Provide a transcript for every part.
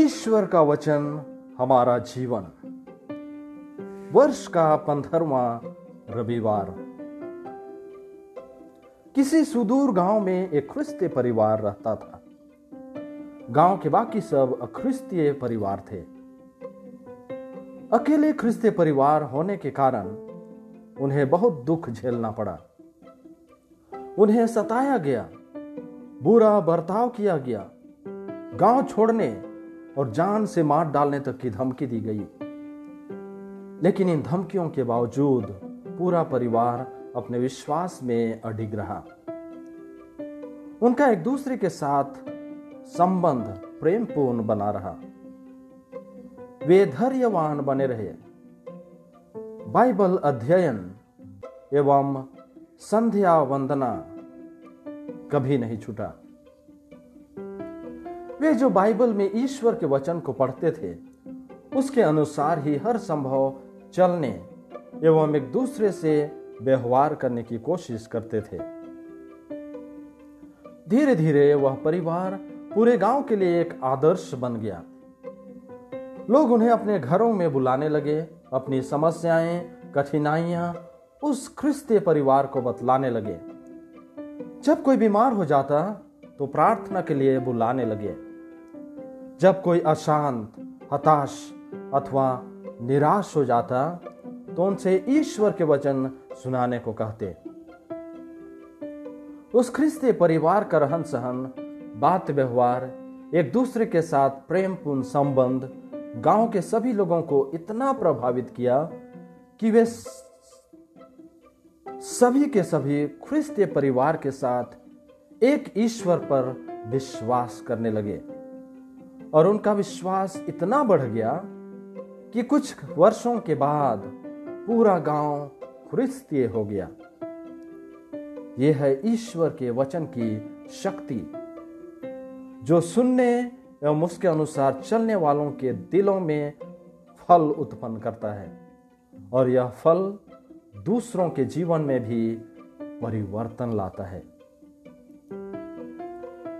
ईश्वर का वचन हमारा जीवन। वर्ष का पंद्रहवा रविवार। किसी सुदूर गाँव में एक ख्रिस्तीय परिवार रहता था। गाँव के बाकी सब अख्रिस्तीय परिवार थे। अकेले ख्रिस्तीय परिवार होने के कारण उन्हें बहुत दुख झेलना पड़ा। उन्हें सताया गया, बुरा बर्ताव किया गया, गाँव छोड़ने और जान से मार डालने तक की धमकी दी गई। लेकिन इन धमकियों के बावजूद पूरा परिवार अपने विश्वास में अडिग रहा। उनका एक दूसरे के साथ संबंध प्रेमपूर्ण बना रहा। वे धैर्यवान बने रहे। बाइबल अध्ययन एवं संध्या वंदना कभी नहीं छूटा। वे जो बाइबल में ईश्वर के वचन को पढ़ते थे, उसके अनुसार ही हर संभव चलने एवं एक दूसरे से व्यवहार करने की कोशिश करते थे। धीरे धीरे वह परिवार पूरे गाँव के लिए एक आदर्श बन गया। लोग उन्हें अपने घरों में बुलाने लगे, अपनी समस्याएँ, कठिनाइयाँ, उस ख्रिस्तीय परिवार को बतलाने लगे। जब कोई बीमार हो जाता तो प्रार्थना के लिए बुलाने लगे। जब कोई अशांत, हताश अथवा निराश हो जाता तो उनसे ईश्वर के वचन सुनाने को कहते। उस ख्रिस्तीय परिवार का रहन सहन बात व्यवहार, एक दूसरे के साथ प्रेमपूर्ण संबंध, गाँव के सभी लोगों को इतना प्रभावित किया कि वे सभी के सभी ख्रिस्तीय परिवार के साथ एक ईश्वर पर विश्वास करने लगे। और उनका विश्वास इतना बढ़ गया कि कुछ वर्षों के बाद पूरा गाँव ख्रिस्तीय हो गया। यह है ईश्वर के वचन की शक्ति, जो सुनने एवं उसके अनुसार चलने वालों के दिलों में फल उत्पन्न करता है, और यह फल दूसरों के जीवन में भी परिवर्तन लाता है।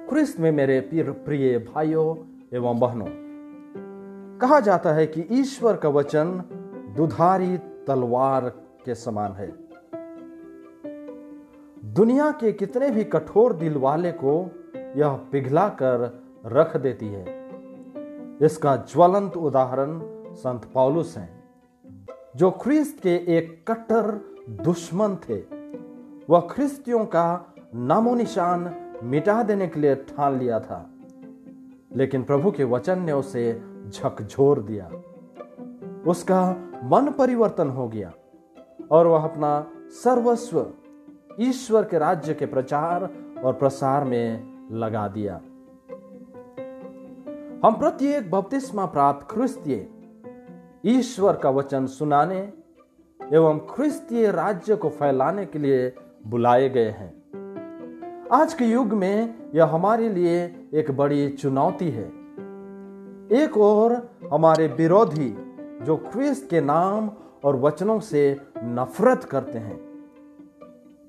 ख्रिस्त में मेरे प्रिय भाइयों एवं बहनों, कहा जाता है कि ईश्वर का वचन दुधारी तलवार के समान है। दुनिया के कितने भी कठोर दिल वाले को यह पिघला कर रख देती है। इसका ज्वलंत उदाहरण संत पौलुस हैं, जो ख्रिस्त के एक कट्टर दुश्मन थे। वह ख्रिस्तियों का नामो निशान मिटा देने के लिए ठान लिया था। लेकिन प्रभु के वचन ने उसे झकझोर दिया। उसका मन परिवर्तन हो गया और वह अपना सर्वस्व ईश्वर के राज्य के प्रचार और प्रसार में लगा दिया। हम प्रत्येक बपतिस्मा प्राप्त ख्रिस्तीय ईश्वर का वचन सुनाने एवं ख्रिस्तीय राज्य को फैलाने के लिए बुलाए गए हैं। आज के युग में यह हमारे लिए एक बड़ी चुनौती है। एक और हमारे विरोधी जो ख्रिस्त के नाम और वचनों से नफरत करते हैं,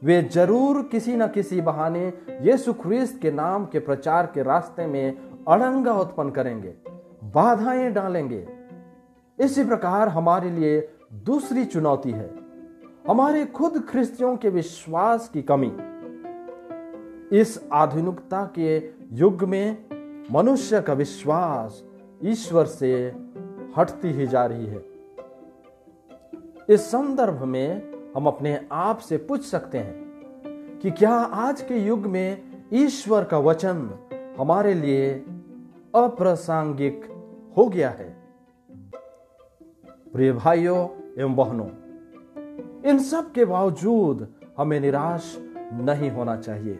वे ज़रूर किसी न किसी बहाने यीशु ख्रिस्त के नाम के प्रचार के रास्ते में अड़ंगा उत्पन्न करेंगे, बाधाएँ डालेंगे। इसी प्रकार हमारे लिए दूसरी चुनौती है। हमारे खुद ख्रिस्तियों के विश्वास की कमी। इस आधुनिकता के युग में मनुष्य का विश्वास ईश्वर से हटती ही जा रही है। इस संदर्भ में हम अपने आप से पूछ सकते हैं कि क्या आज के युग में ईश्वर का वचन हमारे लिए अप्रासंगिक हो गया है? प्रिय भाइयों एवं बहनों, इन सब के बावजूद हमें निराश नहीं होना चाहिए।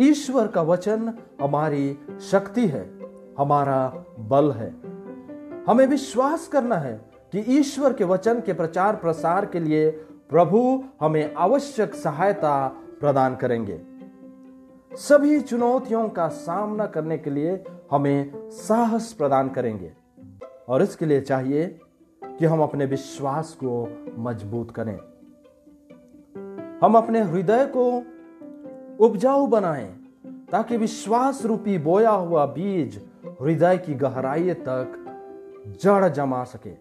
ईश्वर का वचन हमारी शक्ति है, हमारा बल है। हमें विश्वास करना है कि ईश्वर के वचन के प्रचार प्रसार के लिए प्रभु हमें आवश्यक सहायता प्रदान करेंगे। सभी चुनौतियों का सामना करने के लिए हमें साहस प्रदान करेंगे और इसके लिए चाहिए कि हम अपने विश्वास को मज़बूत करें। हम अपने हृदय को उपजाऊ बनाएँ, ताकि विश्वास रूपी बोया हुआ बीज हृदय की गहराई तक जड़ जमा सके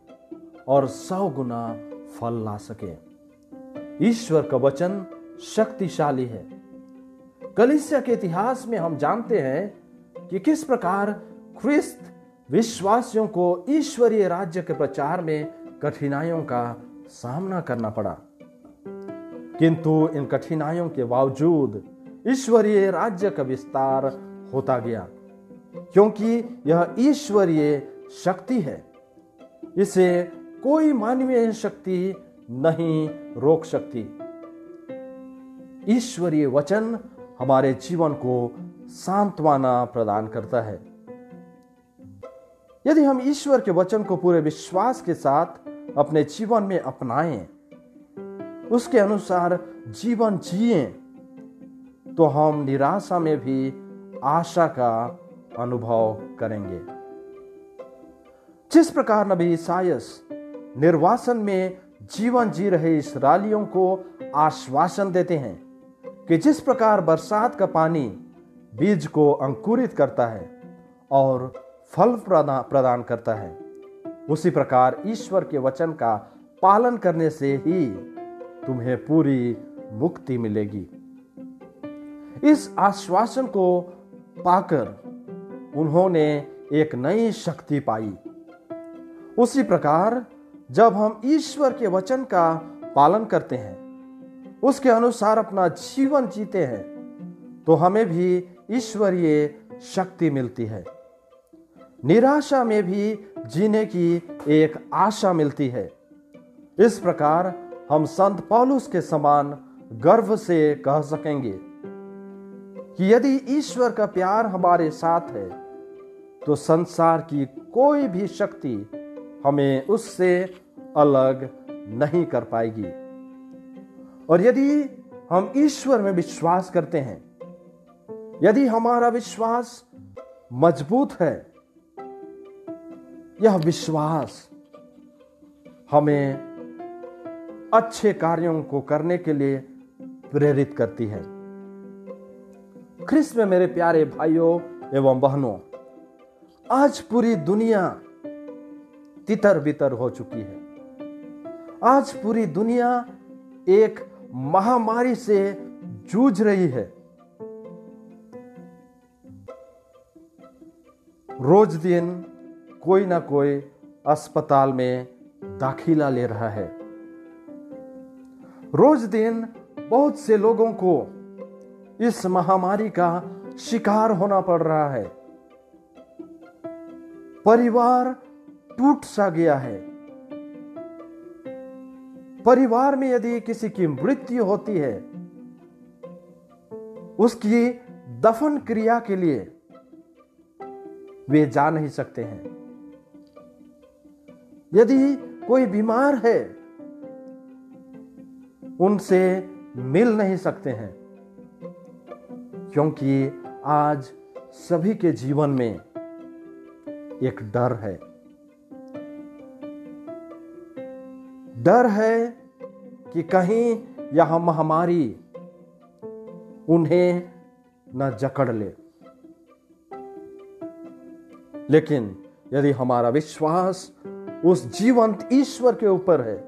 और सौ गुना फल ला सके। ईश्वर का वचन शक्तिशाली है। कलिसिया के इतिहास में हम जानते हैं कि किस प्रकार ख्रिस्त विश्वासियों को ईश्वरीय राज्य के प्रचार में कठिनाइयों का सामना करना पड़ा। किंतु इन कठिनाइयों के बावजूद ईश्वरीय राज्य का विस्तार होता गया, क्योंकि यह ईश्वरीय शक्ति है। इसे कोई मानवीय शक्ति नहीं रोक सकती। ईश्वरीय वचन हमारे जीवन को सांत्वना प्रदान करता है। यदि हम ईश्वर के वचन को पूरे विश्वास के साथ अपने जीवन में अपनाएँ, उसके अनुसार जीवन जिए तो हम निराशा में भी आशा का अनुभव करेंगे। जिस प्रकार नबी ईसायस निर्वासन में जीवन जी रहे इसराइलियों को आश्वासन देते हैं कि जिस प्रकार बरसात का पानी बीज को अंकुरित करता है और फल प्रदान करता है, उसी प्रकार ईश्वर के वचन का पालन करने से ही तुम्हें पूरी मुक्ति मिलेगी। इस आश्वासन को पाकर उन्होंने एक नई शक्ति पाई। उसी प्रकार, जब हम ईश्वर के वचन का पालन करते हैं, उसके अनुसार अपना जीवन जीते हैं तो हमें भी ईश्वरीय शक्ति मिलती है। निराशा में भी जीने की एक आशा मिलती है। इस प्रकार हम संत पौलुस के समान गर्व से कह सकेंगे। कि यदि ईश्वर का प्यार हमारे साथ है तो संसार की कोई भी शक्ति हमें उससे अलग नहीं कर पाएगी। और यदि हम ईश्वर में विश्वास करते हैं, यदि हमारा विश्वास मज़बूत है, यह विश्वास हमें अच्छे कार्यों को करने के लिए प्रेरित करती है। ख्रिस्त में मेरे प्यारे भाइयों, एवं बहनों, आज पूरी दुनिया तितर बितर हो चुकी है। आज पूरी दुनिया एक महामारी से जूझ रही है। रोज दिन कोई ना कोई अस्पताल में दाखिला ले रहा है। रोज दिन बहुत से लोगों को इस महामारी का शिकार होना पड़ रहा है। परिवार टूट सा गया है। परिवार में यदि किसी की मृत्यु होती है, उसकी दफन क्रिया के लिए वे जा नहीं सकते हैं। यदि कोई बीमार है, उनसे मिल नहीं सकते हैं। क्योंकि आज सभी के जीवन में एक डर है। डर है कि कहीं यह महामारी उन्हें न जकड़ ले। लेकिन यदि हमारा विश्वास उस जीवंत ईश्वर के ऊपर है,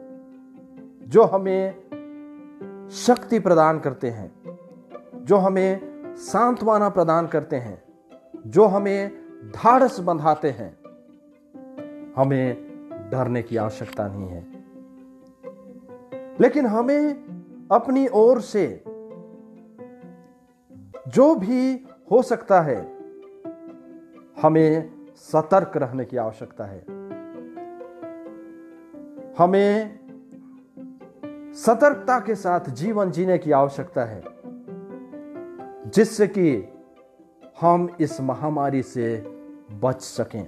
जो हमें शक्ति प्रदान करते हैं, जो हमें सांत्वना प्रदान करते हैं, जो हमें धाड़स बंधाते हैं। हमें डरने की आवश्यकता नहीं है। लेकिन हमें अपनी ओर से जो भी हो सकता है, हमें सतर्क रहने की आवश्यकता है। हमें सतर्कता के साथ जीवन जीने की आवश्यकता है। जिससे कि हम इस महामारी से बच सकें।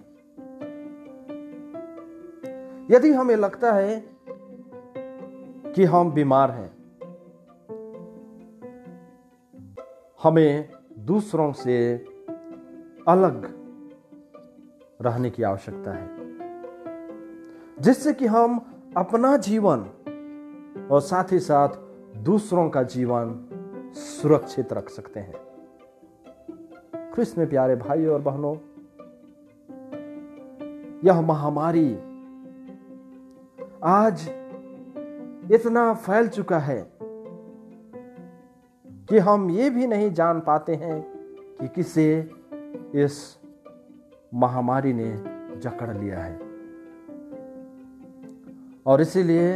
यदि हमें लगता है कि हम बीमार हैं, हमें दूसरों से अलग रहने की आवश्यकता है, जिससे कि हम अपना जीवन और साथ ही साथ दूसरों का जीवन सुरक्षित रख सकते हैं। कृष्ण में प्यारे भाई और बहनों, यह महामारी आज इतना फैल चुका है कि हम ये भी नहीं जान पाते हैं कि किसे इस महामारी ने जकड़ लिया है। और इसीलिए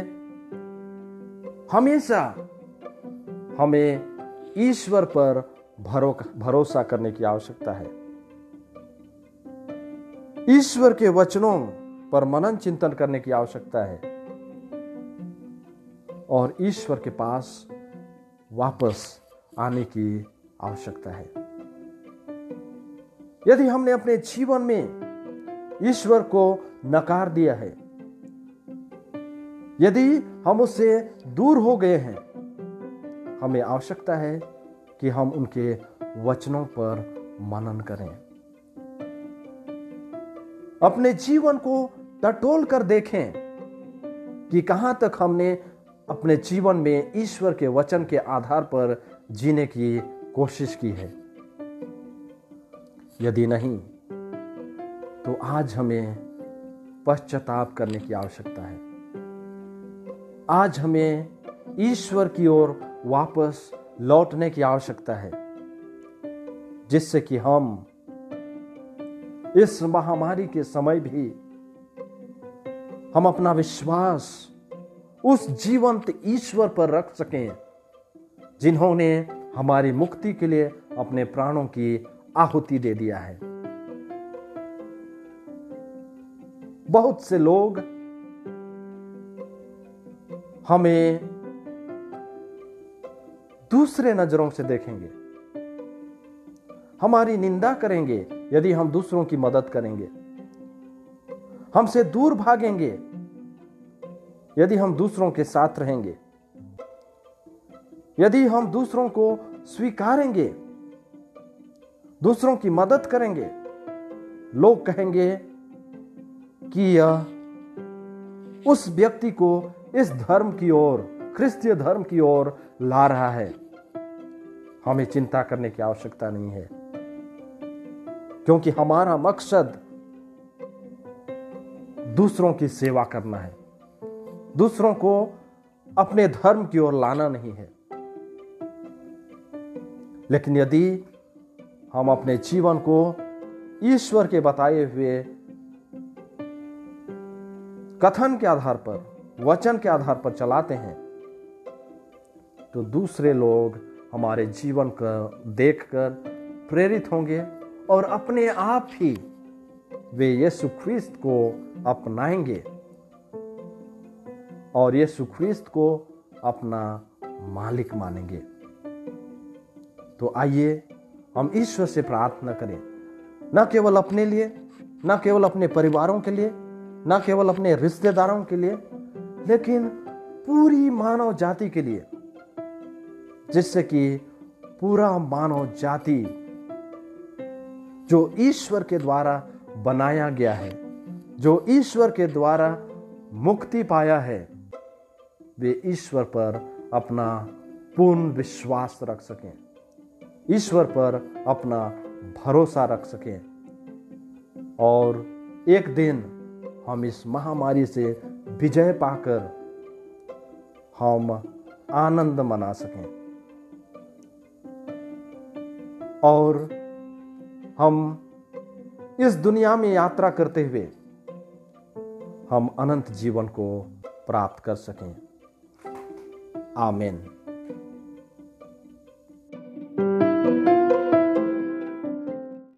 हमेशा हमें ईश्वर पर भरोसा करने की आवश्यकता है। ईश्वर के वचनों पर मनन चिंतन करने की आवश्यकता है। और ईश्वर के पास वापस आने की आवश्यकता है। यदि हमने अपने जीवन में ईश्वर को नकार दिया है, यदि हम उससे दूर हो गए हैं हमें आवश्यकता है कि हम उनके वचनों पर मनन करें। अपने जीवन को टटोल कर देखें कि कहाँ तक हमने अपने जीवन में ईश्वर के वचन के आधार पर जीने की कोशिश की है। यदि नहीं तो आज हमें पश्चाताप करने की आवश्यकता है। आज हमें ईश्वर की ओर वापस लौटने की आवश्यकता है, जिससे कि हम इस महामारी के समय भी हम अपना विश्वास उस जीवंत ईश्वर पर रख सकें, जिन्होंने हमारी मुक्ति के लिए अपने प्राणों की आहुति दे दिया है। बहुत से लोग हमें दूसरे नज़रों से देखेंगे। हमारी निंदा करेंगे, यदि हम दूसरों की मदद करेंगे। हमसे दूर भागेंगे, यदि हम दूसरों के साथ रहेंगे। यदि हम दूसरों को स्वीकारेंगे, दूसरों की मदद करेंगे, लोग कहेंगे कि यह उस व्यक्ति को इस धर्म की ओर क्रिस्तीय धर्म की ओर ला रहा है। हमें चिंता करने की आवश्यकता नहीं है। क्योंकि हमारा मकसद दूसरों की सेवा करना है। दूसरों को अपने धर्म की ओर लाना नहीं है। लेकिन यदि हम अपने जीवन को ईश्वर के बताए हुए कथन के आधार पर, वचन के आधार पर चलाते हैं तो दूसरे लोग हमारे जीवन को देखकर प्रेरित होंगे और अपने आप ही वे यीशु ख्रिस्त को अपनाएँगे और यीशु ख्रिस्त को अपना मालिक मानेंगे। तो आइए हम ईश्वर से प्रार्थना करें। न केवल अपने लिए, न केवल अपने परिवारों के लिए, न केवल अपने रिश्तेदारों के लिए, लेकिन पूरी मानव जाति के लिए। जिससे कि पूरा मानव जाति जो ईश्वर के द्वारा बनाया गया है, जो ईश्वर के द्वारा मुक्ति पाया है, वे ईश्वर पर अपना पूर्ण विश्वास रख सकें। ईश्वर पर अपना भरोसा रख सकें। और एक दिन हम इस महामारी से विजय पाकर हम आनंद मना सकें। और हम इस दुनिया में यात्रा करते हुए हम अनंत जीवन को प्राप्त कर सकें। आमेन।